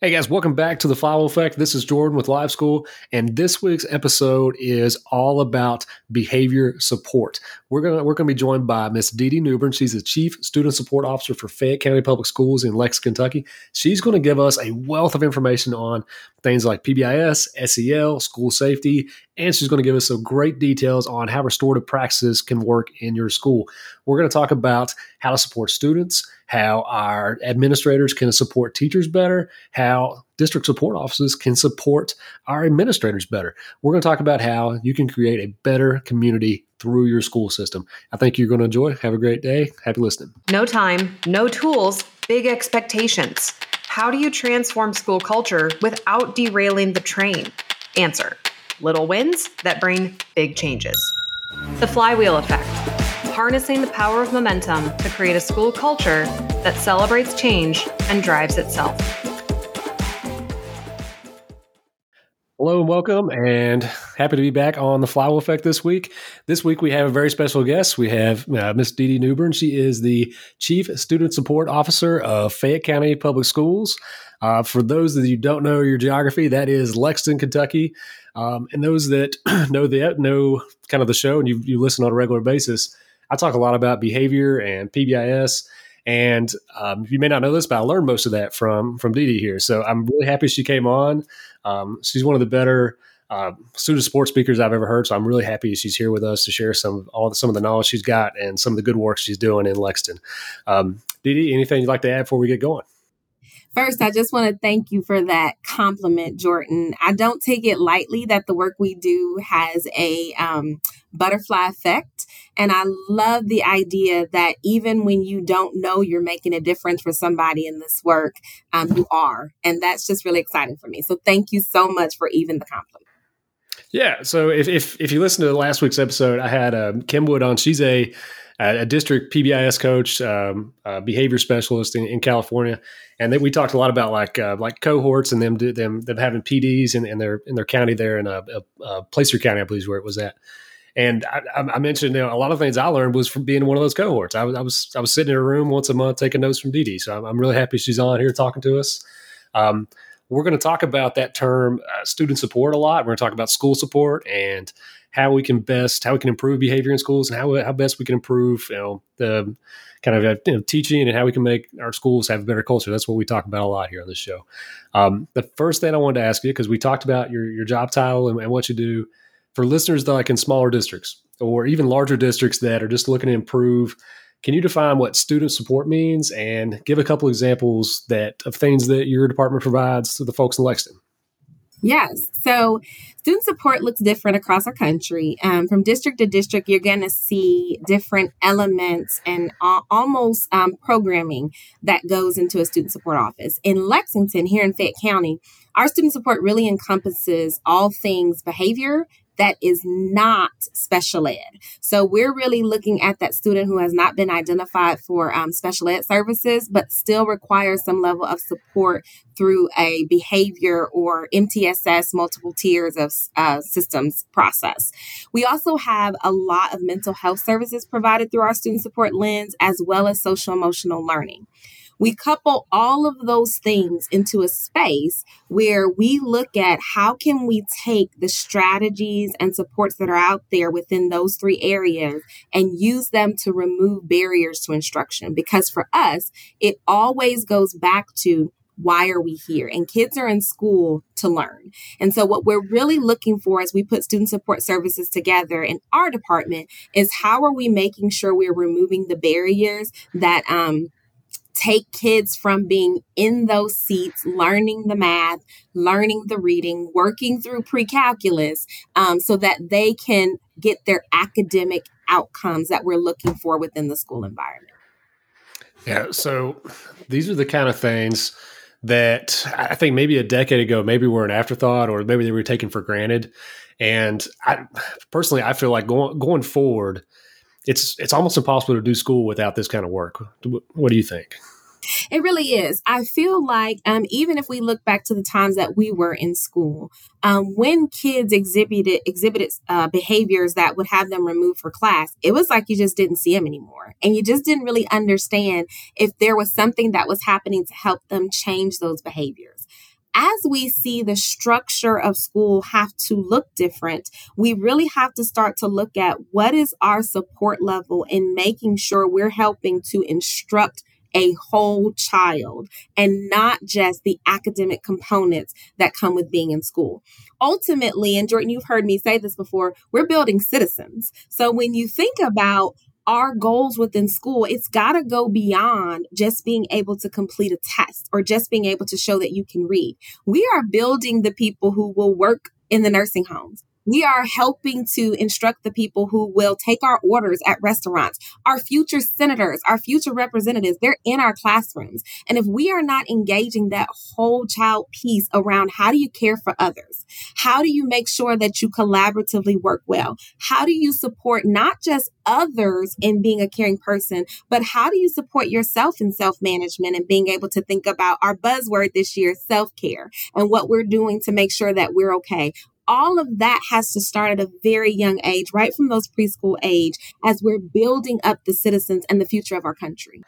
Hey guys, welcome back to the Flywheel Effect. This is Jordan with Live School, and this week's episode is all about behavior support. We're gonna we're gonna be joined by Miss Dedeeh Newbern. She's the Chief Student Support Officer for Fayette County Public Schools in Lexington, Kentucky. She's going to give us a wealth of information on things like PBIS, SEL, school safety, and she's going to give us some great details on how restorative practices can work in your school. We're going to talk about how to support students how our administrators can support teachers better, how district support offices can support our administrators better. We're going to talk about how you can create a better community through your school system. I think you're going to enjoy. Have a great day. Happy listening. No time, no tools, big expectations. How do you transform school culture without derailing the train? Answer little wins that bring big changes. The flywheel effect harnessing the power of momentum to create a school culture that celebrates change and drives itself. Hello and welcome, and happy to be back on the Flywheel Effect this week. This week we have a very special guest. We have uh, Miss Dedeeh Newbern. She is the Chief Student Support Officer of Fayette County Public Schools. Uh, for those that you don't know your geography, that is Lexington, Kentucky. Um, and those that know the know kind of the show and you, you listen on a regular basis, I talk a lot about behavior and PBIS. And um, you may not know this, but I learned most of that from from Dedeeh here. So I'm really happy she came on. Um, she's one of the better uh, student support speakers I've ever heard. So I'm really happy she's here with us to share some all some of the knowledge she's got and some of the good work she's doing in Lexington. Um, Dedeeh, anything you'd like to add before we get going? First, I just want to thank you for that compliment, Jordan. I don't take it lightly that the work we do has a um, butterfly effect. And I love the idea that even when you don't know you're making a difference for somebody in this work, um, you are. And that's just really exciting for me. So thank you so much for even the compliment. Yeah. So if, if, if you listen to last week's episode, I had um, Kim Wood on. She's a, a district PBIS coach, um, behavior specialist in, in California, and we talked a lot about like uh, like cohorts and them them them having PDs in, in their in their county there in a, a, a Placer County, I believe, is where it was at. And I, I mentioned you know, a lot of things I learned was from being one of those cohorts. I was I was I was sitting in a room once a month taking notes from Dee. So I'm, I'm really happy she's on here talking to us. Um, we're going to talk about that term uh, student support a lot. We're going to talk about school support and how we can best how we can improve behavior in schools and how how best we can improve you know the kind of uh, you know, teaching and how we can make our schools have a better culture. That's what we talk about a lot here on this show. Um, the first thing I wanted to ask you because we talked about your your job title and, and what you do for listeners that like in smaller districts or even larger districts that are just looking to improve can you define what student support means and give a couple examples that of things that your department provides to the folks in Lexington? Yes. So student support looks different across our country. Um, from district to district, you're going to see different elements and almost um, programming that goes into a student support office. In Lexington, here in Fayette County, our student support really encompasses all things behavior, that is not special ed. So we're really looking at that student who has not been identified for um, special ed services, but still requires some level of support through a behavior or MTSS multiple tiers of uh, systems process. We also have a lot of mental health services provided through our student support lens, as well as social emotional learning. We couple all of those things into a space where we look at how can we take the strategies and supports that are out there within those three areas and use them to remove barriers to instruction. Because for us, it always goes back to why are we here? And kids are in school to learn. And so, what we're really looking for as we put student support services together in our department is how are we making sure we're removing the barriers that um, take kids from being in those seats, learning the math, learning the reading, working through pre calculus um, so that they can get their academic outcomes that we're looking for within the school environment. Yeah. So these are the kind of things that I think maybe a decade ago, maybe were an afterthought or maybe they were taken for granted. And I personally, I feel like going, going forward, it's it's almost impossible to do school without this kind of work. What do you think? It really is. I feel like um, even if we look back to the times that we were in school, um, when kids exhibited exhibited uh, behaviors that would have them removed for class, it was like you just didn't see them anymore, and you just didn't really understand if there was something that was happening to help them change those behaviors. As we see the structure of school have to look different, we really have to start to look at what is our support level in making sure we're helping to instruct a whole child and not just the academic components that come with being in school. Ultimately, and Jordan, you've heard me say this before, we're building citizens. So when you think about our goals within school, it's got to go beyond just being able to complete a test or just being able to show that you can read. We are building the people who will work in the nursing homes. We are helping to instruct the people who will take our orders at restaurants. Our future senators, our future representatives, they're in our classrooms. And if we are not engaging that whole child piece around how do you care for others? How do you make sure that you collaboratively work well? How do you support not just others in being a caring person, but how do you support yourself in self management and being able to think about our buzzword this year, self care, and what we're doing to make sure that we're okay? All of that has to start at a very young age, right from those preschool age, as we're building up the citizens and the future of our country.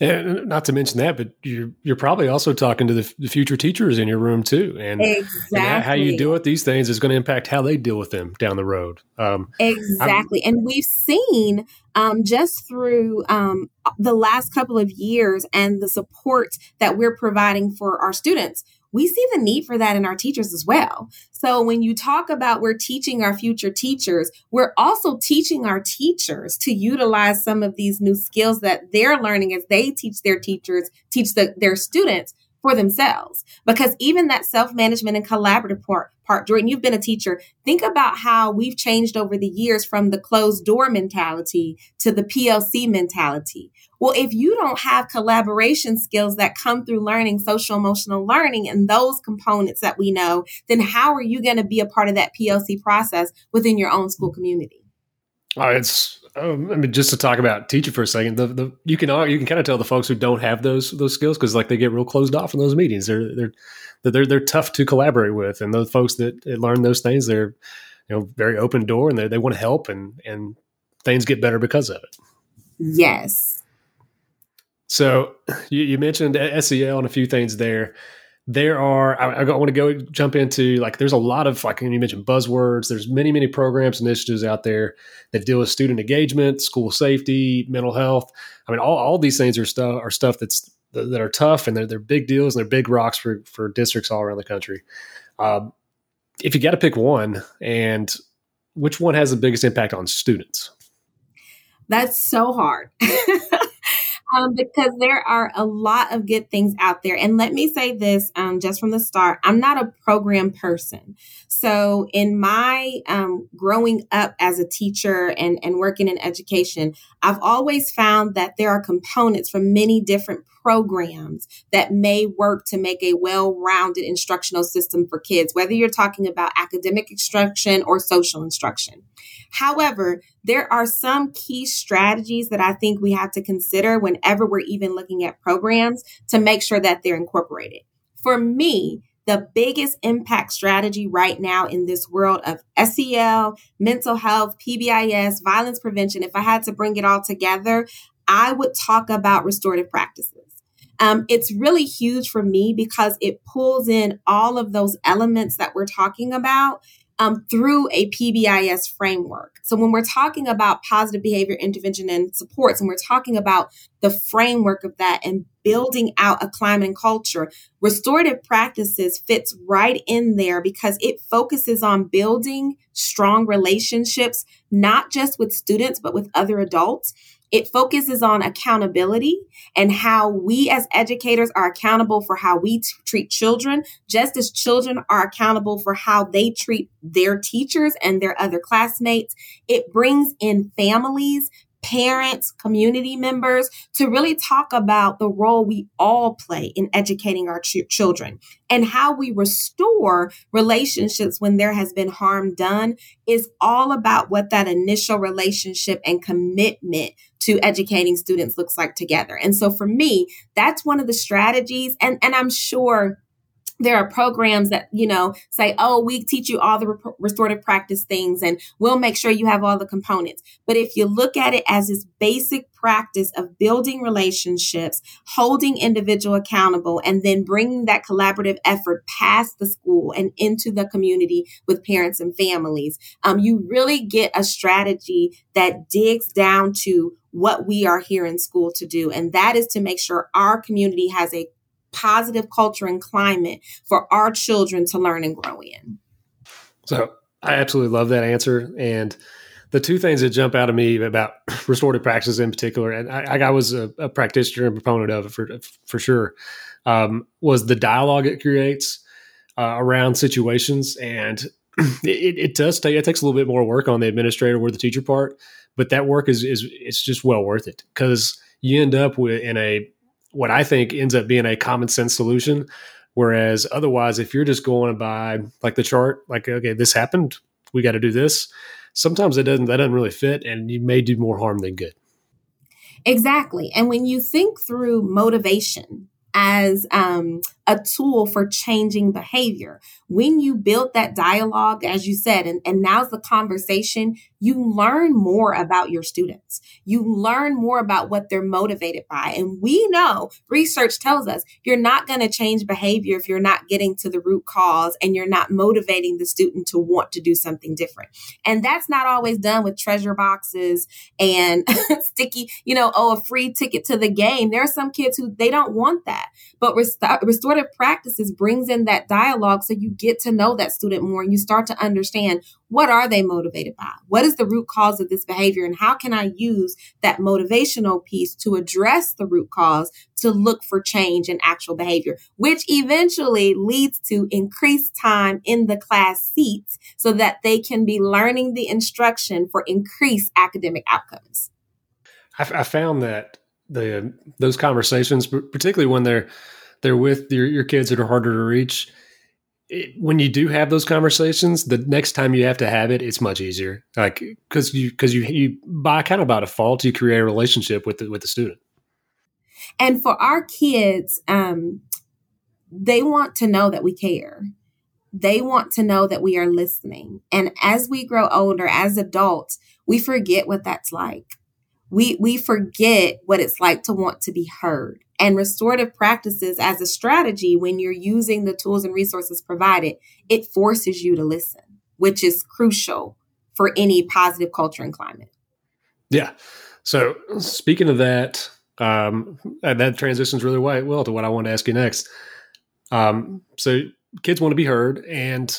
And not to mention that, but you're you're probably also talking to the, the future teachers in your room too, and, exactly. and, how you deal with these things is going to impact how they deal with them down the road. Um, exactly, I'm, and we've seen um, just through um, the last couple of years and the support that we're providing for our students we see the need for that in our teachers as well. So when you talk about we're teaching our future teachers, we're also teaching our teachers to utilize some of these new skills that they're learning as they teach their teachers, teach the, their students for themselves. Because even that self management and collaborative part, part, Jordan, you've been a teacher. Think about how we've changed over the years from the closed door mentality to the PLC mentality. Well, if you don't have collaboration skills that come through learning social emotional learning and those components that we know, then how are you going to be a part of that PLC process within your own school community? Oh, it's um, I mean, just to talk about teaching for a second, the, the you can you can kind of tell the folks who don't have those those skills because like they get real closed off in those meetings. They're they're they're they're tough to collaborate with, and those folks that learn those things, they're you know very open door and they they want to help, and and things get better because of it. Yes. So you, you mentioned SEL and a few things there there are I, I, want to go jump into like there's a lot of like you mentioned buzzwords. There's many many programs initiatives out there that deal with student engagement school safety mental health. I mean all, all these things are stuff are stuff that's that are tough and they're, they're big deals and they're big rocks for for districts all around the country. Um, if you got to pick one and which one has the biggest impact on students? That's so hard um, because there are a lot of good things out there. And let me say this um, just from the start I'm not a program person. So, in my um, growing up as a teacher and, and working in education, I've always found that there are components from many different programs that may work to make a well rounded instructional system for kids, whether you're talking about academic instruction or social instruction. However, there are some key strategies that I think we have to consider whenever we're even looking at programs to make sure that they're incorporated. For me, the biggest impact strategy right now in this world of SEL, mental health, PBIS, violence prevention, if I had to bring it all together, I would talk about restorative practices. Um, it's really huge for me because it pulls in all of those elements that we're talking about um, through a PBIS framework. So when we're talking about positive behavior intervention and supports, and we're talking about the framework of that and building out a climate and culture, restorative practices fits right in there because it focuses on building strong relationships, not just with students, but with other adults. It focuses on accountability and how we as educators are accountable for how we t- treat children, just as children are accountable for how they treat their teachers and their other classmates. It brings in families parents, community members to really talk about the role we all play in educating our ch- children and how we restore relationships when there has been harm done is all about what that initial relationship and commitment to educating students looks like together. And so for me, that's one of the strategies and and I'm sure there are programs that you know say oh we teach you all the re- restorative practice things and we'll make sure you have all the components. But if you look at it as this basic practice of building relationships holding individual accountable and then bringing that collaborative effort past the school and into the community with parents and families um, you really get a strategy that digs down to what we are here in school to do. And that is to make sure our community has a positive culture and climate for our children to learn and grow in. So I absolutely love that answer. And the two things that jump out of me about restorative practices in particular, and I, I was a, a, practitioner and proponent of it for, for sure, um, was the dialogue it creates uh, around situations. And it, it, does take, it takes a little bit more work on the administrator or the teacher part, but that work is, is it's just well worth it because you end up with in a what I think ends up being a common sense solution. Whereas otherwise, if you're just going by like the chart, like okay, this happened, we got to do this. Sometimes it doesn't. That doesn't really fit, and you may do more harm than good. Exactly. And when you think through motivation as um, a tool for changing behavior. When you build that dialogue, as you said, and, and now's the conversation, you learn more about your students. You learn more about what they're motivated by. And we know research tells us you're not going to change behavior if you're not getting to the root cause and you're not motivating the student to want to do something different. And that's not always done with treasure boxes and sticky, you know, oh, a free ticket to the game. There are some kids who they don't want that. But restore, uh, restorative practices brings in that dialogue so you get to know that student more and you start to understand what are they motivated by? What is the root cause of this behavior? And how can I use that motivational piece to address the root cause to look for change in actual behavior, which eventually leads to increased time in the class seats so that they can be learning the instruction for increased academic outcomes. I, I found that the those conversations, particularly when they're they're with your, your kids that are harder to reach, it, when you do have those conversations, the next time you have to have it, it's much easier. Like because you because you you by kind of by default you create a relationship with the, with the student. And for our kids, um, they want to know that we care. They want to know that we are listening. And as we grow older, as adults, we forget what that's like we we forget what it's like to want to be heard. And restorative practices as a strategy when you're using the tools and resources provided it forces you to listen which is crucial for any positive culture and climate. Yeah. So speaking of that um, that transitions really well to what i want to ask you next. Um, so kids want to be heard and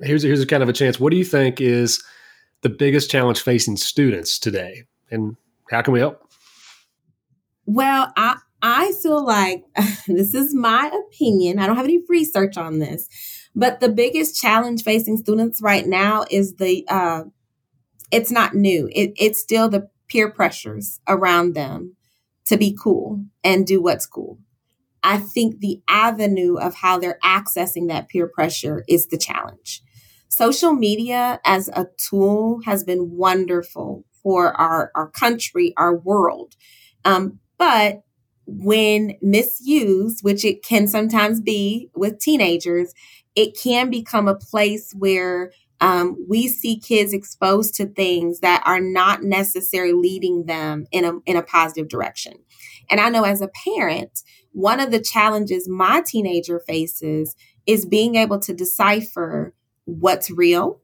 here's here's a kind of a chance. What do you think is the biggest challenge facing students today? And how can we help? Well, I I feel like this is my opinion. I don't have any research on this, but the biggest challenge facing students right now is the uh, it's not new. It, it's still the peer pressures around them to be cool and do what's cool. I think the avenue of how they're accessing that peer pressure is the challenge. Social media as a tool has been wonderful for our, our country, our world. Um, but when misused, which it can sometimes be with teenagers, it can become a place where um, we see kids exposed to things that are not necessarily leading them in a in a positive direction. And I know as a parent, one of the challenges my teenager faces is being able to decipher what's real,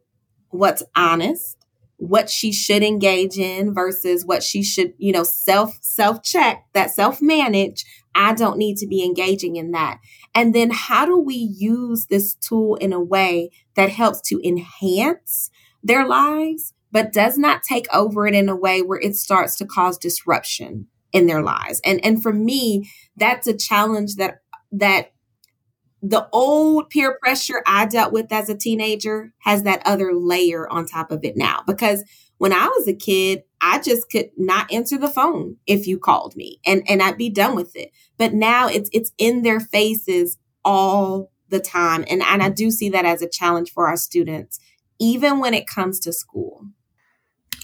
what's honest, what she should engage in versus what she should, you know, self self check, that self manage. I don't need to be engaging in that. And then how do we use this tool in a way that helps to enhance their lives, but does not take over it in a way where it starts to cause disruption in their lives? And and for me, that's a challenge that that the old peer pressure I dealt with as a teenager has that other layer on top of it now. Because when I was a kid, I just could not answer the phone if you called me and, and I'd be done with it. But now it's it's in their faces all the time. And, and I do see that as a challenge for our students, even when it comes to school.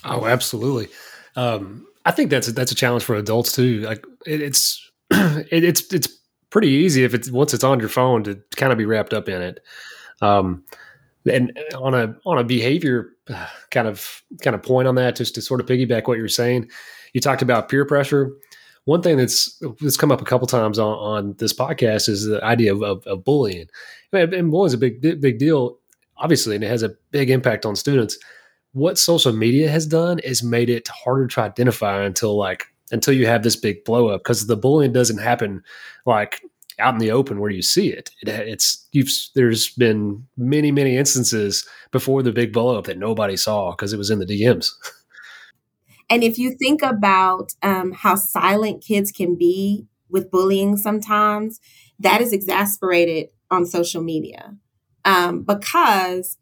Oh, absolutely. Um, I think that's a, that's a challenge for adults too. Like it, it's it, it's it's pretty easy if it's once it's on your phone to kind of be wrapped up in it. Um, and on a on a behavior kind of kind of point on that, just to sort of piggyback what you're saying, you talked about peer pressure. One thing that's that's come up a couple times on, on this podcast is the idea of, of, of bullying. And bullying is a big big deal, obviously, and it has a big impact on students. What social media has done is made it harder to identify until like until you have this big blow up because the bullying doesn't happen like out in the open where you see it. it it's you've there's been many many instances before the big blow up that nobody saw because it was in the DMs. And if you think about um, how silent kids can be with bullying, sometimes that is exasperated on social media um, because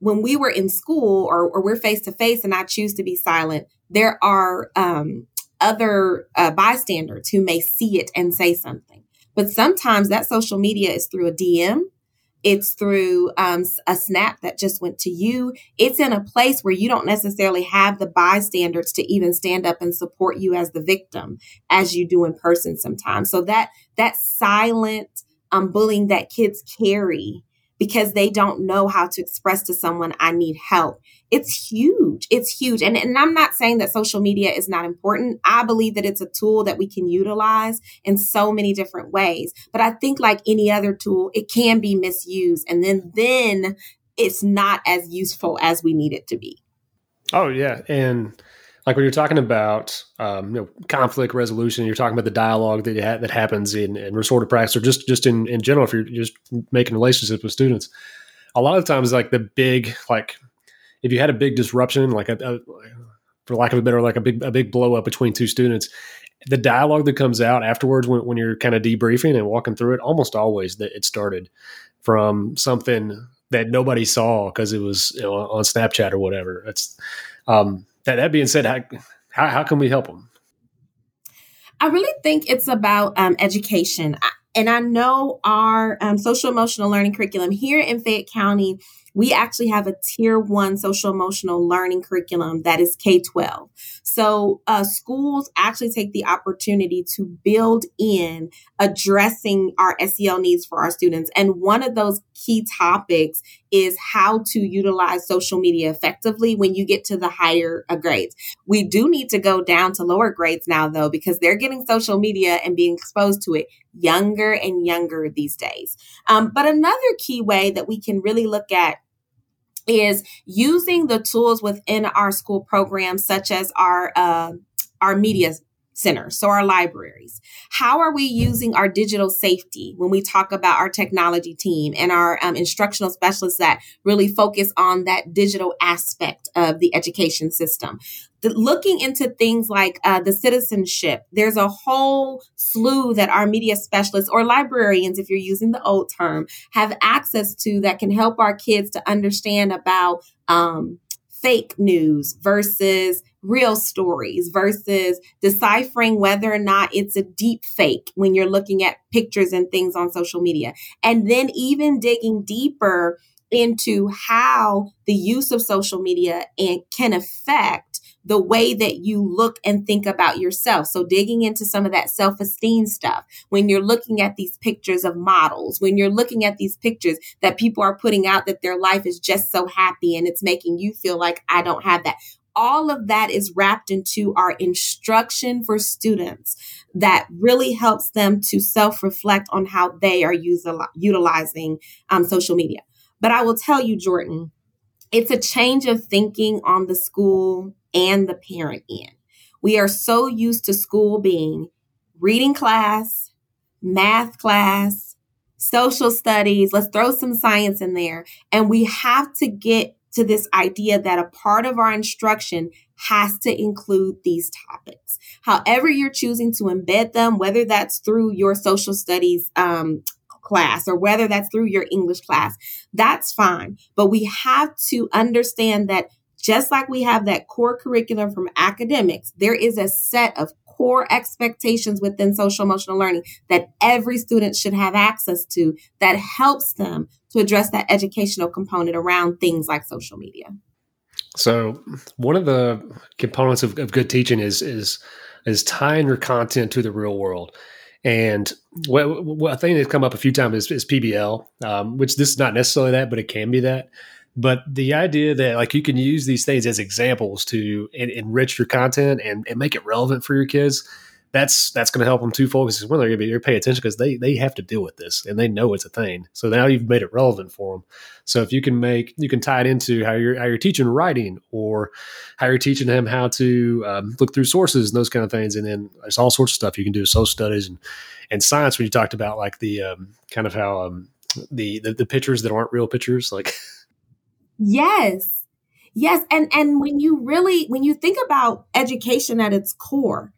when we were in school or, or we're face to face and I choose to be silent, there are um, other uh, bystanders who may see it and say something. But sometimes that social media is through a DM. It's through um, a snap that just went to you. It's in a place where you don't necessarily have the bystanders to even stand up and support you as the victim, as you do in person sometimes. So that that silent um, bullying that kids carry because they don't know how to express to someone, I need help. It's huge. It's huge. And, and I'm not saying that social media is not important. I believe that it's a tool that we can utilize in so many different ways. But I think like any other tool, it can be misused. And then, then it's not as useful as we need it to be. Oh, yeah. And like when you're talking about um, you know conflict resolution, you're talking about the dialogue that ha- that happens in, in restorative practice, or just just in, in general, if you're just making relationships with students. A lot of times, like the big like if you had a big disruption, like a, a for lack of a better, like a big a big blow up between two students, the dialogue that comes out afterwards when, when you're kind of debriefing and walking through it, almost always that it started from something that nobody saw because it was you know, on Snapchat or whatever. It's um, that, that being said, how, how, how can we help them? I really think it's about um, education. And I know our um, social emotional learning curriculum here in Fayette County we actually have a tier one social emotional learning curriculum that is K 12. So uh, schools actually take the opportunity to build in addressing our SEL needs for our students. And one of those key topics is how to utilize social media effectively when you get to the higher uh, grades. We do need to go down to lower grades now, though, because they're getting social media and being exposed to it younger and younger these days. Um, but another key way that we can really look at is using the tools within our school programs, such as our uh, our media centers, so our libraries. How are we using our digital safety when we talk about our technology team and our um, instructional specialists that really focus on that digital aspect of the education system? The, looking into things like uh, the citizenship, there's a whole slew that our media specialists or librarians, if you're using the old term, have access to that can help our kids to understand about um, fake news versus real stories versus deciphering whether or not it's a deep fake when you're looking at pictures and things on social media. And then even digging deeper into how the use of social media and can affect the way that you look and think about yourself. So digging into some of that self-esteem stuff when you're looking at these pictures of models, when you're looking at these pictures that people are putting out that their life is just so happy and it's making you feel like I don't have that all of that is wrapped into our instruction for students that really helps them to self reflect on how they are utilizing um, social media. But I will tell you, Jordan, it's a change of thinking on the school and the parent end. We are so used to school being reading class, math class, social studies, let's throw some science in there. And we have to get to this idea that a part of our instruction has to include these topics. However, you're choosing to embed them, whether that's through your social studies um, class or whether that's through your English class, that's fine. But we have to understand that just like we have that core curriculum from academics, there is a set of core expectations within social emotional learning that every student should have access to that helps them to address that educational component around things like social media. So, one of the components of, of good teaching is is is tying your content to the real world. And what, what thing that's come up a few times is, is PBL, um, which this is not necessarily that, but it can be that. But the idea that like you can use these things as examples to en- enrich your content and, and make it relevant for your kids that's that's going to help them twofold because when they're going to be they're pay attention because they they have to deal with this and they know it's a thing. So now you've made it relevant for them. So if you can make you can tie it into how you're how you're teaching writing or how you're teaching them how to um, look through sources and those kind of things, and then there's all sorts of stuff you can do social studies and and science when you talked about like the um, kind of how um, the, the the pictures that aren't real pictures like. Yes. Yes, and and when you really when you think about education at its core,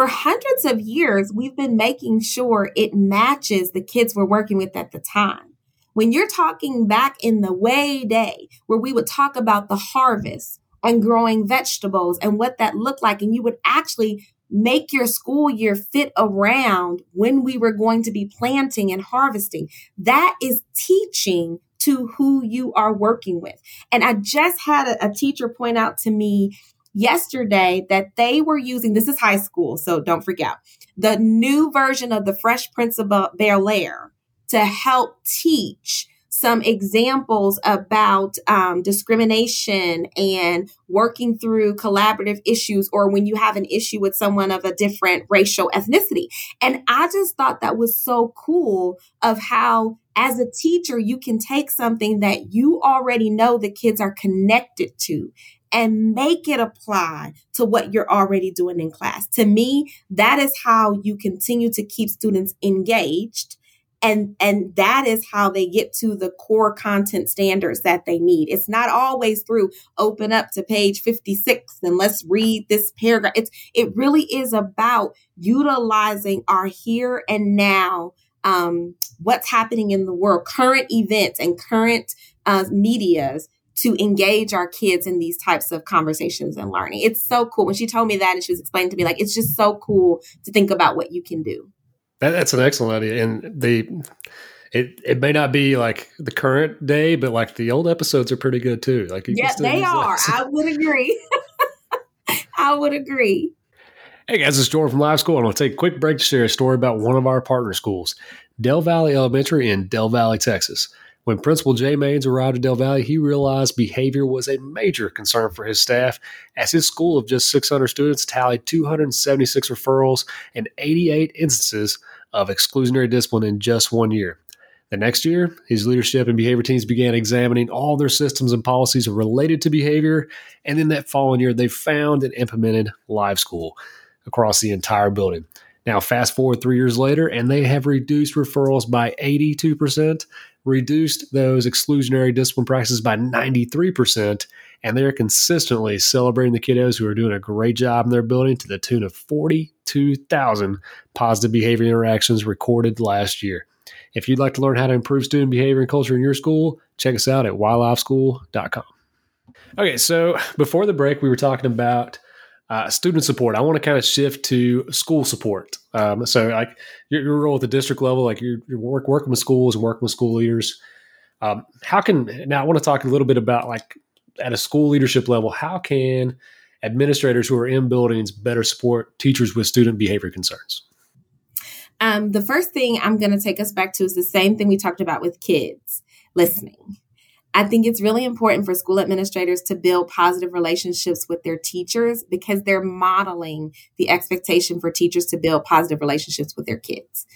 for hundreds of years, we've been making sure it matches the kids we're working with at the time. When you're talking back in the way day where we would talk about the harvest and growing vegetables and what that looked like, and you would actually make your school year fit around when we were going to be planting and harvesting. That is teaching to who you are working with. And I just had a, a teacher point out to me yesterday that they were using this is high school, so don't freak out. The new version of the Fresh Prince of Bel Air to help teach some examples about um, discrimination and working through collaborative issues or when you have an issue with someone of a different racial ethnicity. And I just thought that was so cool of how as a teacher, you can take something that you already know the kids are connected to and make it apply to what you're already doing in class. To me, that is how you continue to keep students engaged. And, and that is how they get to the core content standards that they need. It's not always through open up to page 56 and let's read this paragraph. It's, it really is about utilizing our here and now um, what's happening in the world, current events and current uh, medias to engage our kids in these types of conversations and learning. It's so cool. When she told me that and she was explaining to me, like, it's just so cool to think about what you can do. That, that's an excellent idea. And the, it, it may not be like the current day, but like the old episodes are pretty good too. Like, yeah, they are. I would agree. I would agree. Hey guys, it's Jordan from Live School. I'm going to take a quick break to share a story about one of our partner schools, Del Valle Elementary in Del Valle, Texas. When Principal Jay Maines arrived at Del Valle, he realized behavior was a major concern for his staff, as his school of just 600 students tallied 276 referrals and 88 instances of exclusionary discipline in just one year. The next year, his leadership and behavior teams began examining all their systems and policies related to behavior, and in that following year, they found and implemented Live School across the entire building. Now, fast forward three years later, and they have reduced referrals by 82%, reduced those exclusionary discipline practices by 93%, and they're consistently celebrating the kiddos who are doing a great job in their building to the tune of 42,000 positive behavior interactions recorded last year. If you'd like to learn how to improve student behavior and culture in your school, check us out at whyliveschool.com. Okay, so before the break, we were talking about uh, student support. I want to kind of shift to school support. Um, so, like your, your, role at the district level, like you're, you're work, working with schools and working with school leaders. Um, how can now? I want to talk a little bit about like at a school leadership level. How can administrators who are in buildings better support teachers with student behavior concerns? Um, the first thing I'm going to take us back to is the same thing we talked about with kids listening. I think it's really important for school administrators to build positive relationships with their teachers because they're modeling the expectation for teachers to build positive relationships with their kids.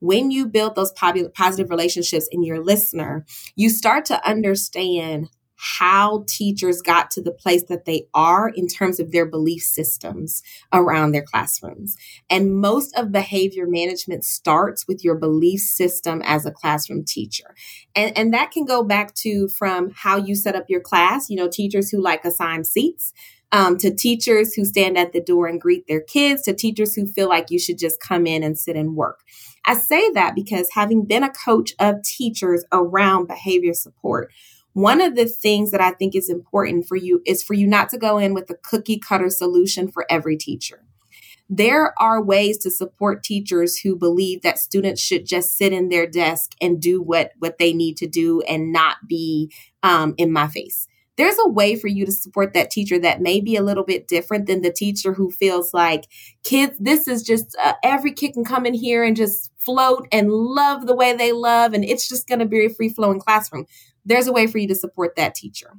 When you build those positive relationships in your listener, you start to understand how teachers got to the place that they are in terms of their belief systems around their classrooms. And most of behavior management starts with your belief system as a classroom teacher. And, and that can go back to from how you set up your class, you know, teachers who like assign seats. Um, to teachers who stand at the door and greet their kids, to teachers who feel like you should just come in and sit and work. I say that because having been a coach of teachers around behavior support, one of the things that I think is important for you is for you not to go in with a cookie cutter solution for every teacher. There are ways to support teachers who believe that students should just sit in their desk and do what, what they need to do and not be um, in my face. there's a way for you to support that teacher that may be a little bit different than the teacher who feels like kids, this is just uh, every kid can come in here and just float and love the way they love, and it's just going to be a free flowing classroom. There's a way for you to support that teacher.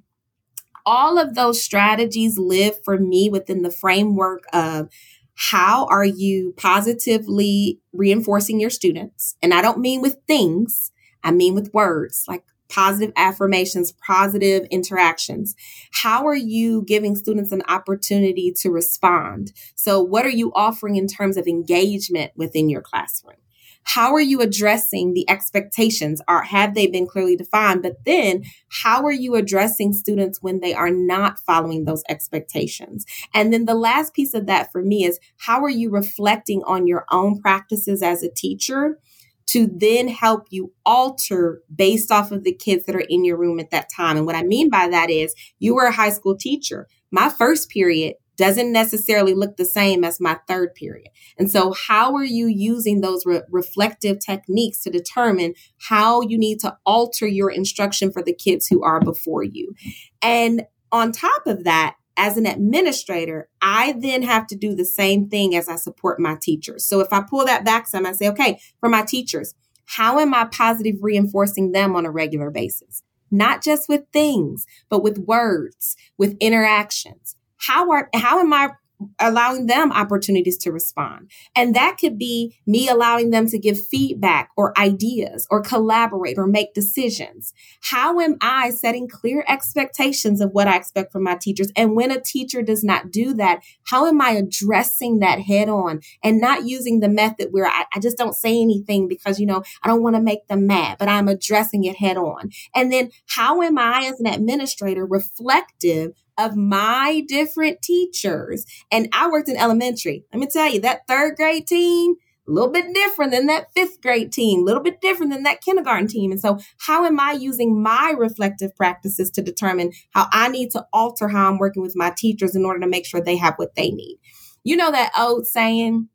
All of those strategies live for me within the framework of how are you positively reinforcing your students? And I don't mean with things, I mean with words like positive affirmations, positive interactions. How are you giving students an opportunity to respond? So, what are you offering in terms of engagement within your classroom? How are you addressing the expectations? Are have they been clearly defined? But then how are you addressing students when they are not following those expectations? And then the last piece of that for me is how are you reflecting on your own practices as a teacher? to then help you alter based off of the kids that are in your room at that time. And what I mean by that is you were a high school teacher. My first period doesn't necessarily look the same as my third period. And so, how are you using those re- reflective techniques to determine how you need to alter your instruction for the kids who are before you? And on top of that, as an administrator, I then have to do the same thing as I support my teachers. So if I pull that back some, I say, okay, for my teachers, how am I positive reinforcing them on a regular basis? Not just with things, but with words, with interactions how are how am I allowing them opportunities to respond. And that could be me allowing them to give feedback or ideas or collaborate or make decisions. How am I setting clear expectations of what I expect from my teachers? And when a teacher does not do that, how am I addressing that head on and not using the method where I, I just don't say anything because, you know, I don't want to make them mad, but I'm addressing it head on. And then how am I as an administrator reflective of my different teachers. And I worked in elementary. Let me tell you, that third grade team, a little bit different than that fifth grade team, a little bit different than that kindergarten team. And so, how am I using my reflective practices to determine how I need to alter how I'm working with my teachers in order to make sure they have what they need? You know that old saying,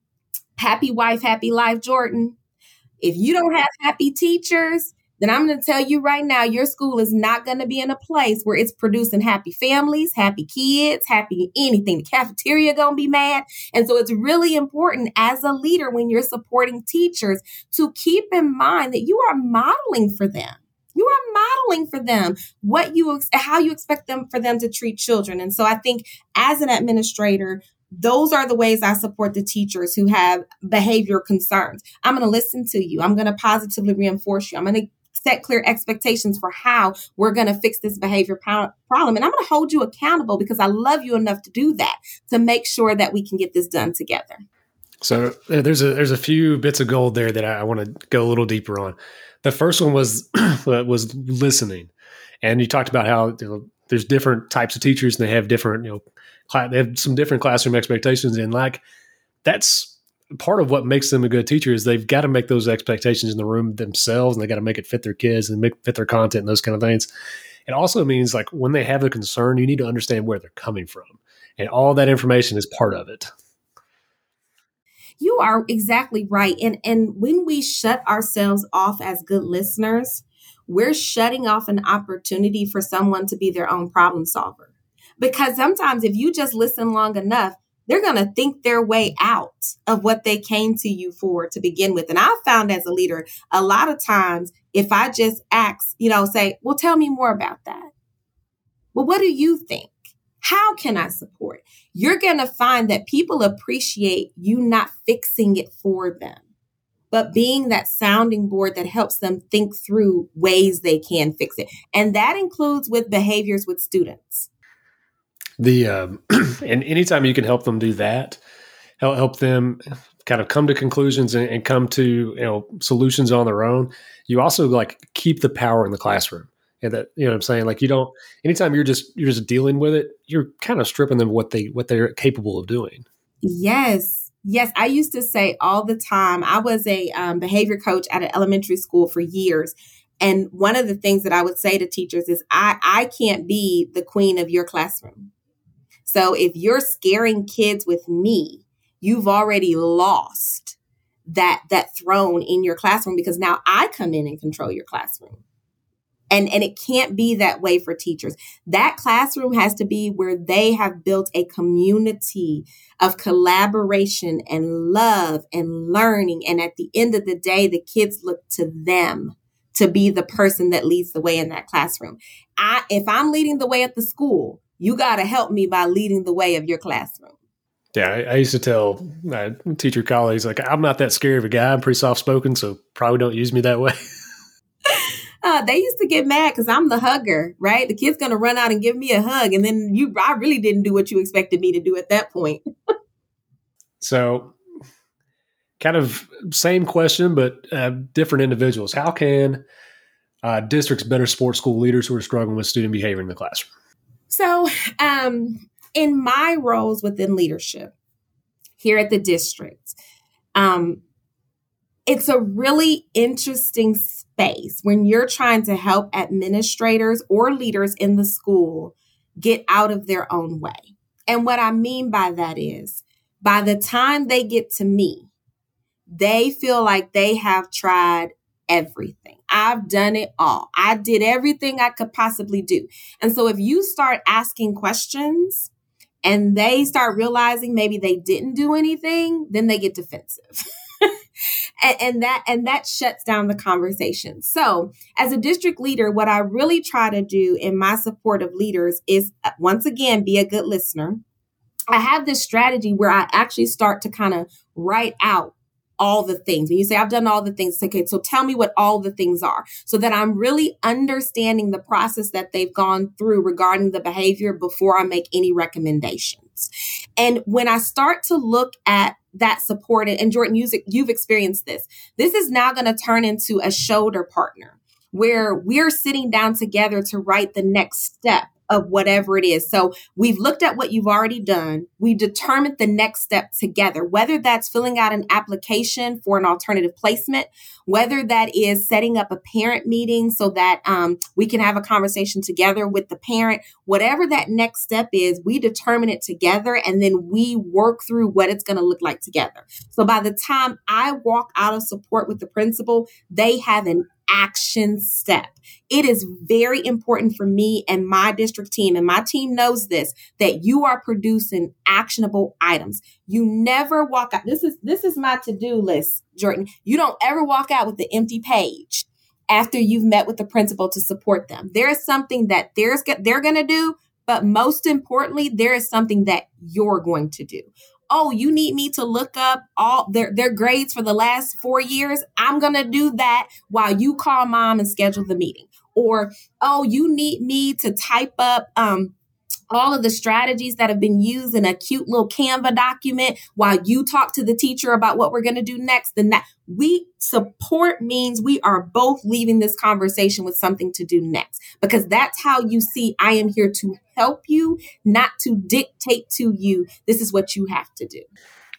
happy wife, happy life, Jordan? If you don't have happy teachers, then I'm going to tell you right now, your school is not going to be in a place where it's producing happy families, happy kids, happy anything. The cafeteria going to be mad. And so it's really important as a leader when you're supporting teachers to keep in mind that you are modeling for them. You are modeling for them what you how you expect them for them to treat children. And so I think as an administrator, those are the ways I support the teachers who have behavior concerns. I'm going to listen to you. I'm going to positively reinforce you. I'm going to set clear expectations for how we're going to fix this behavior problem. And I'm going to hold you accountable because I love you enough to do that to make sure that we can get this done together. So uh, there's a there's a few bits of gold there that I, I want to go a little deeper on. The first one was was listening, and you talked about how you know, there's different types of teachers and they have different you know they have some different classroom expectations, and like that's part of what makes them a good teacher is they've got to make those expectations in the room themselves and they got to make it fit their kids and make fit their content and those kind of things. It also means like when they have a concern, you need to understand where they're coming from. And all that information is part of it. You are exactly right. And and when we shut ourselves off as good listeners, we're shutting off an opportunity for someone to be their own problem solver. Because sometimes if you just listen long enough, they're going to think their way out of what they came to you for to begin with. And I found as a leader, a lot of times, if I just ask, you know, say, well, tell me more about that. Well, what do you think? How can I support? You're going to find that people appreciate you not fixing it for them, but being that sounding board that helps them think through ways they can fix it. And that includes with behaviors with students the um, and anytime you can help them do that, help help them kind of come to conclusions and, and come to you know solutions on their own. You also like keep the power in the classroom. And that you know what I'm saying? Like you don't anytime you're just you're just dealing with it you're kind of stripping them what they what they're capable of doing. Yes. Yes. I used to say all the time I was a um, behavior coach at an elementary school for years. And one of the things that I would say to teachers is I I can't be the queen of your classroom so if you're scaring kids with me, you've already lost that that throne in your classroom because now I come in and control your classroom. And, and it can't be that way for teachers. That classroom has to be where they have built a community of collaboration and love and learning. And at the end of the day, the kids look to them to be the person that leads the way in that classroom. I, if I'm leading the way at the school, you got to help me by leading the way of your classroom. Yeah, I, I used to tell my teacher colleagues, like, I'm not that scary of a guy. I'm pretty soft spoken, so probably don't use me that way. uh, they used to get mad because I'm the hugger, right? The kid's gonna run out and give me a hug, and then you, I really didn't do what you expected me to do at that point. so, kind of same question, but uh, different individuals. How can uh, districts better support school leaders who are struggling with student behavior in the classroom? So, um, in my roles within leadership here at the district, um, it's a really interesting space when you're trying to help administrators or leaders in the school get out of their own way. And what I mean by that is by the time they get to me, they feel like they have tried everything. I've done it all. I did everything I could possibly do. And so if you start asking questions and they start realizing maybe they didn't do anything, then they get defensive. and, and, that and that shuts down the conversation. So, as a district leader, what I really try to do in my support of leaders is uh, once again be a good listener. I have this strategy where I actually start to kind of write out all the things. When you say, I've done all the things, okay, so tell me what all the things are so that I'm really understanding the process that they've gone through regarding the behavior before I make any recommendations. And when I start to look at that support, and Jordan, you've experienced this, this is now going to turn into a shoulder partner where we're sitting down together to write the next step of whatever it is. So we've looked at what you've already done. We determined the next step together, whether that's filling out an application for an alternative placement, whether that is setting up a parent meeting so that um, we can have a conversation together with the parent, whatever that next step is, we determine it together and then we work through what it's going to look like together. So by the time I walk out of support with the principal, they have an action step. It is very important for me and my district team, and my team knows this, that you are producing actionable items. You never walk out. This is this is my to-do list, Jordan. You don't ever walk out with the empty page after you've met with the principal to support them. There is something that there's they're going to do, but most importantly, there is something that you're going to do oh, you need me to look up all their, their grades for the last four years. I'm going to do that while you call mom and schedule the meeting. Or, oh, you need me to type up, um, all of the strategies that have been used in a cute little Canva document while you talk to the teacher about what we're going to do next. Then that we support means we are both leaving this conversation with something to do next because that's how you see I am here to help you, not to dictate to you. This is what you have to do.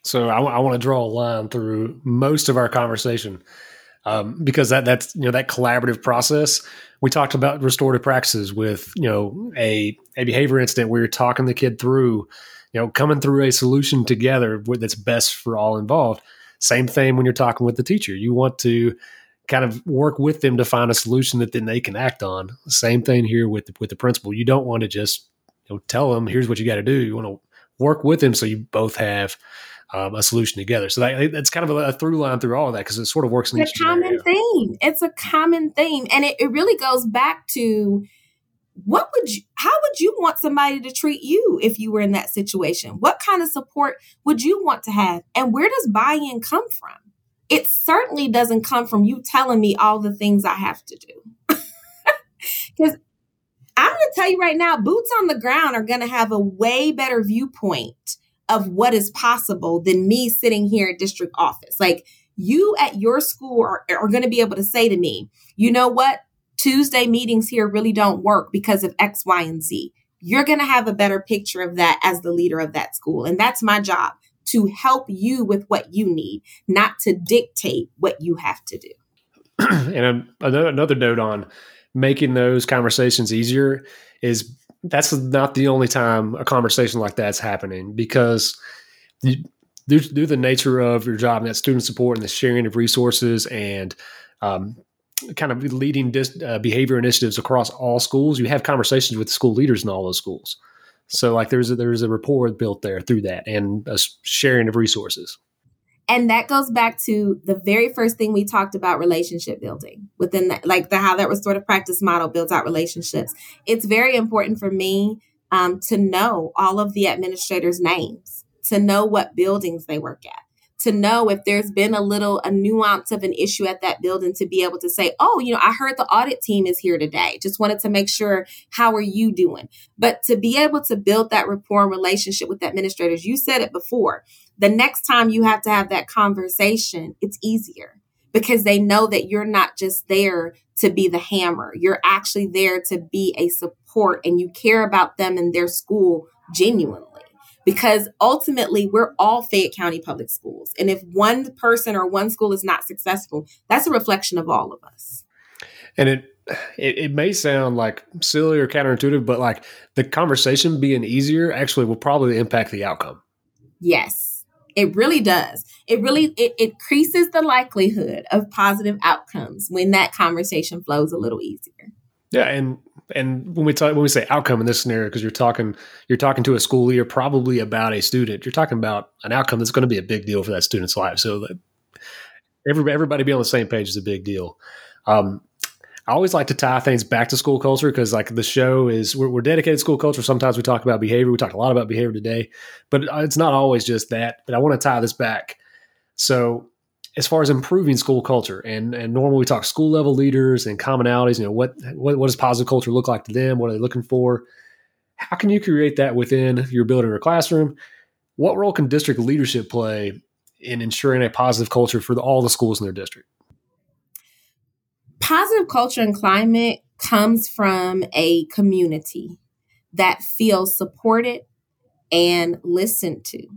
So I, I want to draw a line through most of our conversation um, because that that's you know that collaborative process. We talked about restorative practices with you know a a behavior incident where you're talking the kid through, you know, coming through a solution together that's best for all involved. Same thing when you're talking with the teacher. You want to kind of work with them to find a solution that then they can act on. Same thing here with the, with the principal. You don't want to just you know, tell them here's what you got to do. You want to work with them so you both have um, a solution together. So that, that's kind of a, a, through line through all of that because it sort of works in it's a common theme. It's a common theme, and it, it really goes back to what would you how would you want somebody to treat you if you were in that situation? What kind of support would you want to have? And where does buy-in come from? It certainly doesn't come from you telling me all the things i have to do. Because i'm going to tell you right now boots on the ground are going to have a way better viewpoint of what is possible than me sitting here at district office. Like you at your school are, are going to be able to say to me, you know what? Tuesday meetings here really don't work because of X, Y, and Z. You're going to have a better picture of that as the leader of that school. And that's my job to help you with what you need, not to dictate what you have to do. and um, another note on making those conversations easier is that's not the only time a conversation like that's happening because you, due, to the nature of your job and that student support and the sharing of resources and um, kind of leading dis, uh, behavior initiatives across all schools, you have conversations with school leaders in all those schools. So like there's a, there's a rapport built there through that and a sharing of resources. And that goes back to the very first thing we talked about relationship building within that, like the how that restorative practice model builds out relationships. It's very important for me um, to know all of the administrators' names, to know what buildings they work at, to know if there's been a little a nuance of an issue at that building to be able to say oh you know i heard the audit team is here today just wanted to make sure how are you doing but to be able to build that rapport and relationship with administrators you said it before the next time you have to have that conversation it's easier because they know that you're not just there to be the hammer you're actually there to be a support and you care about them and their school genuinely because ultimately we're all Fayette County public schools. And if one person or one school is not successful, that's a reflection of all of us. And it, it, it may sound like silly or counterintuitive, but like the conversation being easier actually will probably impact the outcome. Yes, it really does. It really it, increases the likelihood of positive outcomes when that conversation flows a little easier. Yeah, and and when we talk when we say outcome in this scenario because you're talking you're talking to a school leader probably about a student you're talking about an outcome that's going to be a big deal for that student's life so everybody, everybody be on the same page is a big deal um, i always like to tie things back to school culture because like the show is we're, we're dedicated to school culture. Sometimes we talk about behavior. We talk a lot about behavior today but uh, it's not always just that but i want to tie this back. So as far as improving school culture and and normally we talk school level leaders and commonalities you know what, what what does positive culture look like to them? What are they looking for? How can you create that within your building or classroom? What role can district leadership play in ensuring a positive culture for the, all the schools in their district positive culture and climate comes from a community that feels supported and listened to.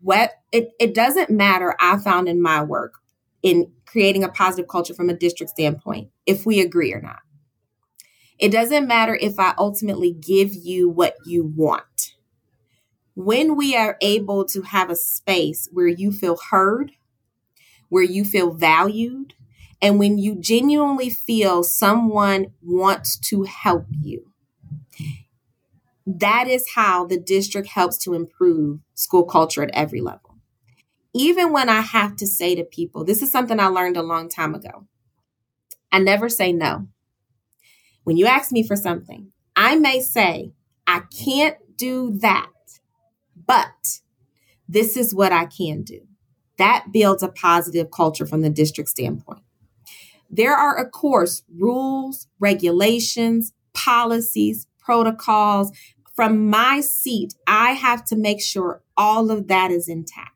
What it, it doesn't matter i found in my work in creating a positive culture from a district standpoint if we agree or not. It doesn't matter if i ultimately give you what you want. When we are able to have a space where you feel heard where you feel valued and when you genuinely feel someone wants to help you that is how the district helps to improve school culture at every level. Even when I have to say to people, this is something I learned a long time ago. I never say no. When you ask me for something, I may say, I can't do that, but this is what I can do. That builds a positive culture from the district standpoint. There are, of course, rules, regulations, policies, protocols from my seat, I have to make sure all of that is intact.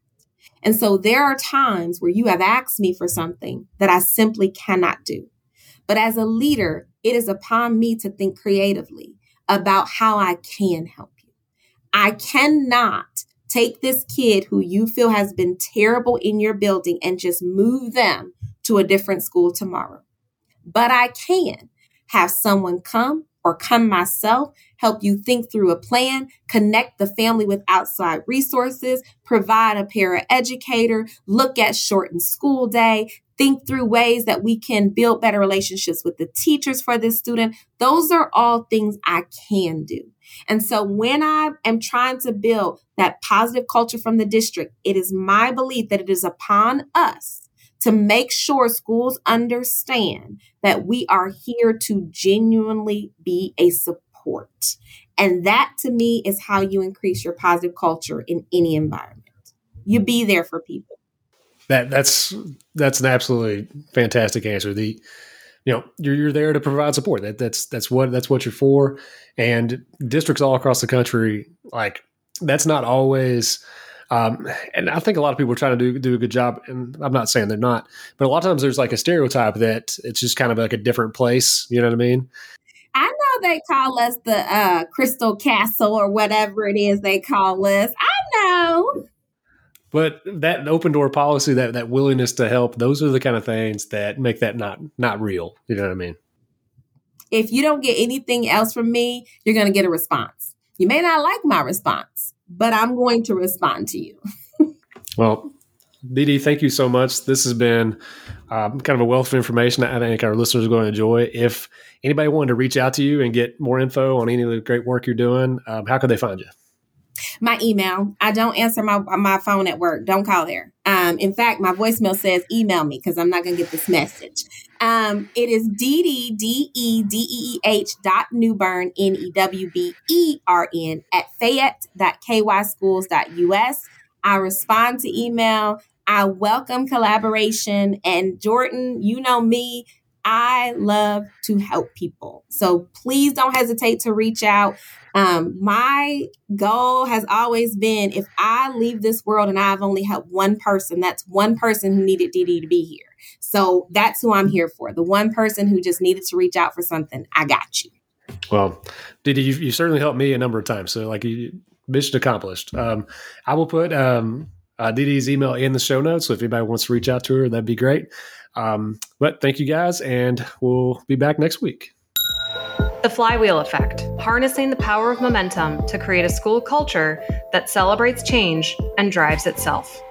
And so there are times where you have asked me for something that I simply cannot do. But as a leader, it is upon me to think creatively about how I can help you. I cannot take this kid who you feel has been terrible in your building and just move them to a different school tomorrow. But I can have someone come or come myself, help you think through a plan, connect the family with outside resources, provide a paraeducator, look at shortened school day, think through ways that we can build better relationships with the teachers for this student. Those are all things I can do. And so when I am trying to build that positive culture from the district, it is my belief that it is upon us to make sure schools understand that we are here to genuinely be a support. And that to me is how you increase your positive culture in any environment. You be there for people. That that's that's an absolutely fantastic answer. The you know you're, you're there to provide support. That that's that's what that's what you're for. And districts all across the country, like that's not always um, and I think a lot of people are trying to do do a good job, and I'm not saying they're not, but a lot of times there's like a stereotype that it's just kind of like a different place. You know what I mean? I know they call us the uh, Crystal Castle or whatever it is they call us. I know. But that open door policy, that that willingness to help, those are the kind of things that make that not not real. You know what I mean? If you don't get anything else from me, you're going to get a response. You may not like my response, but I'm going to respond to you. well, Dee, thank you so much. This has been um, kind of a wealth of information I think our listeners are going to enjoy. If anybody wanted to reach out to you and get more info on any of the great work you're doing, um, how could they find you? My email. I don't answer my my phone at work. Don't call there. Um, in fact, my voicemail says email me because I'm not going to get this message. Um, it is D D E D E E H dot Newbern N E W B E R N at Fayette dot KY schools dot US. I respond to email. I welcome collaboration. And Jordan, you know me, I love to help people. So please don't hesitate to reach out. Um, my goal has always been if I leave this world and I've only helped one person, that's one person who needed Dee to be here. So that's who I'm here for. The one person who just needed to reach out for something. I got you. Well, Dee, you, you certainly helped me a number of times. So, like, you, mission accomplished. Um, I will put um, uh, email in the show notes. So if anybody wants to reach out to her, that'd be great. Um, but thank you guys, and we'll be back next week. The flywheel effect, harnessing the power of momentum to create a school culture that celebrates change and drives itself.